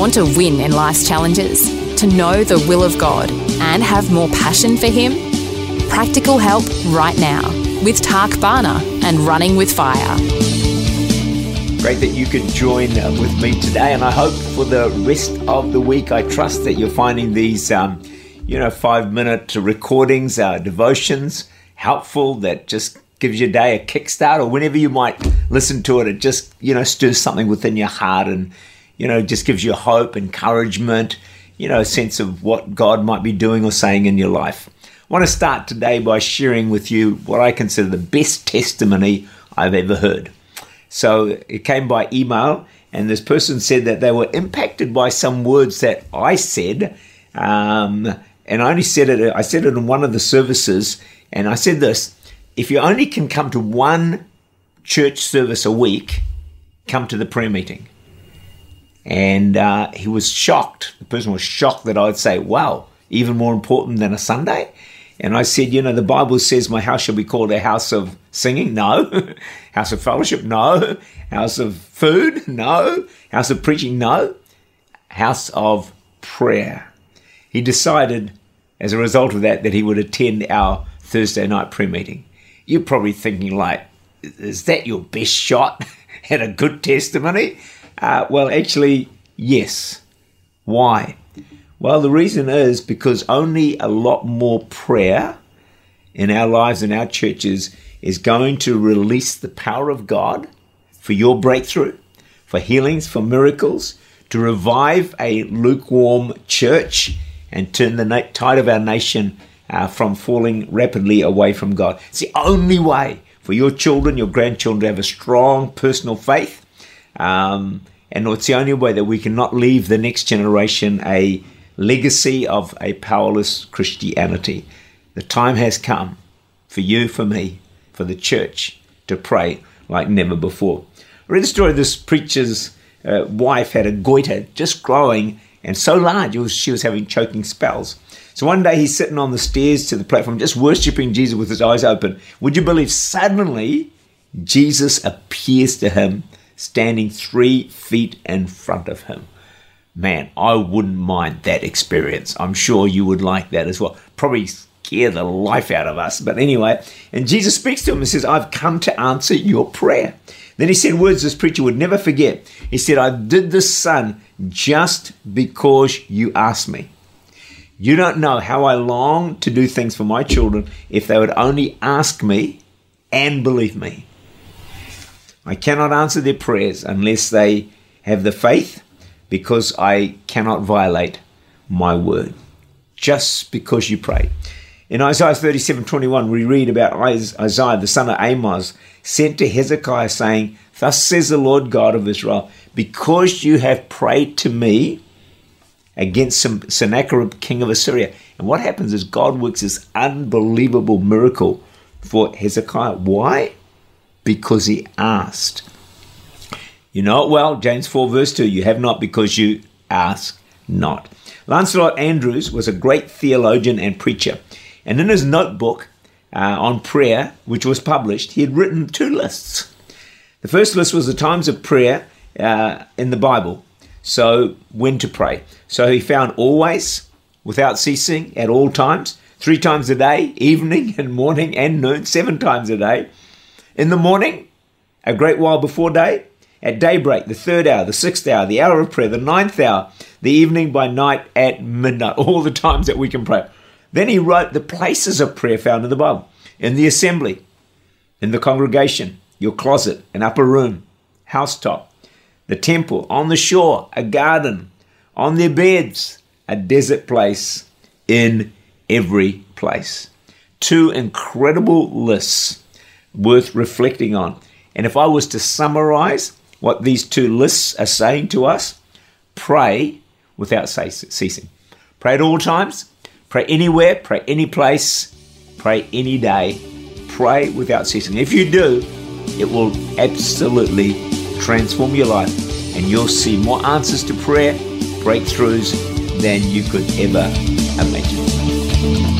Want to win in life's challenges? To know the will of God and have more passion for Him? Practical help right now with Tak Bhana and Running with Fire. Great that you could join uh, with me today, and I hope for the rest of the week, I trust that you're finding these, um, you know, five minute recordings, uh, devotions helpful that just gives your day a kickstart, or whenever you might listen to it, it just, you know, stirs something within your heart and you know, just gives you hope, encouragement, you know, a sense of what God might be doing or saying in your life. I want to start today by sharing with you what I consider the best testimony I've ever heard. So it came by email, and this person said that they were impacted by some words that I said. Um, and I only said it, I said it in one of the services, and I said this if you only can come to one church service a week, come to the prayer meeting. And uh, he was shocked. The person was shocked that I'd say, wow, even more important than a Sunday. And I said, you know, the Bible says my house shall be called a house of singing. No. house of fellowship. No. House of food. No. House of preaching. No. House of prayer. He decided as a result of that that he would attend our Thursday night prayer meeting. You're probably thinking like, is that your best shot at a good testimony? Uh, well, actually, yes. Why? Well, the reason is because only a lot more prayer in our lives and our churches is going to release the power of God for your breakthrough, for healings, for miracles, to revive a lukewarm church and turn the tide of our nation uh, from falling rapidly away from God. It's the only way for your children, your grandchildren to have a strong personal faith. Um, and it's the only way that we can not leave the next generation a legacy of a powerless Christianity. The time has come for you, for me, for the church to pray like never before. I read the story of this preacher's uh, wife had a goiter just growing and so large was, she was having choking spells. So one day he's sitting on the stairs to the platform just worshiping Jesus with his eyes open. Would you believe suddenly Jesus appears to him standing three feet in front of him. Man, I wouldn't mind that experience. I'm sure you would like that as well. Probably scare the life out of us. But anyway, and Jesus speaks to him and says, I've come to answer your prayer. Then he said words this preacher would never forget. He said, I did this, son, just because you asked me. You don't know how I long to do things for my children if they would only ask me and believe me. I cannot answer their prayers unless they have the faith because I cannot violate my word. Just because you pray. In Isaiah 37 21, we read about Isaiah, the son of Amos, sent to Hezekiah, saying, Thus says the Lord God of Israel, because you have prayed to me against Sennacherib, king of Assyria. And what happens is God works this unbelievable miracle for Hezekiah. Why? Because he asked. You know it well, James 4, verse 2 you have not because you ask not. Lancelot Andrewes was a great theologian and preacher, and in his notebook uh, on prayer, which was published, he had written two lists. The first list was the times of prayer uh, in the Bible, so when to pray. So he found always, without ceasing, at all times, three times a day, evening and morning and noon, seven times a day. In the morning, a great while before day, at daybreak, the third hour, the sixth hour, the hour of prayer, the ninth hour, the evening by night at midnight, all the times that we can pray. Then he wrote the places of prayer found in the Bible in the assembly, in the congregation, your closet, an upper room, housetop, the temple, on the shore, a garden, on their beds, a desert place, in every place. Two incredible lists worth reflecting on. And if I was to summarize what these two lists are saying to us? Pray without ceasing. Pray at all times, pray anywhere, pray any place, pray any day, pray without ceasing. If you do, it will absolutely transform your life and you'll see more answers to prayer, breakthroughs than you could ever imagine.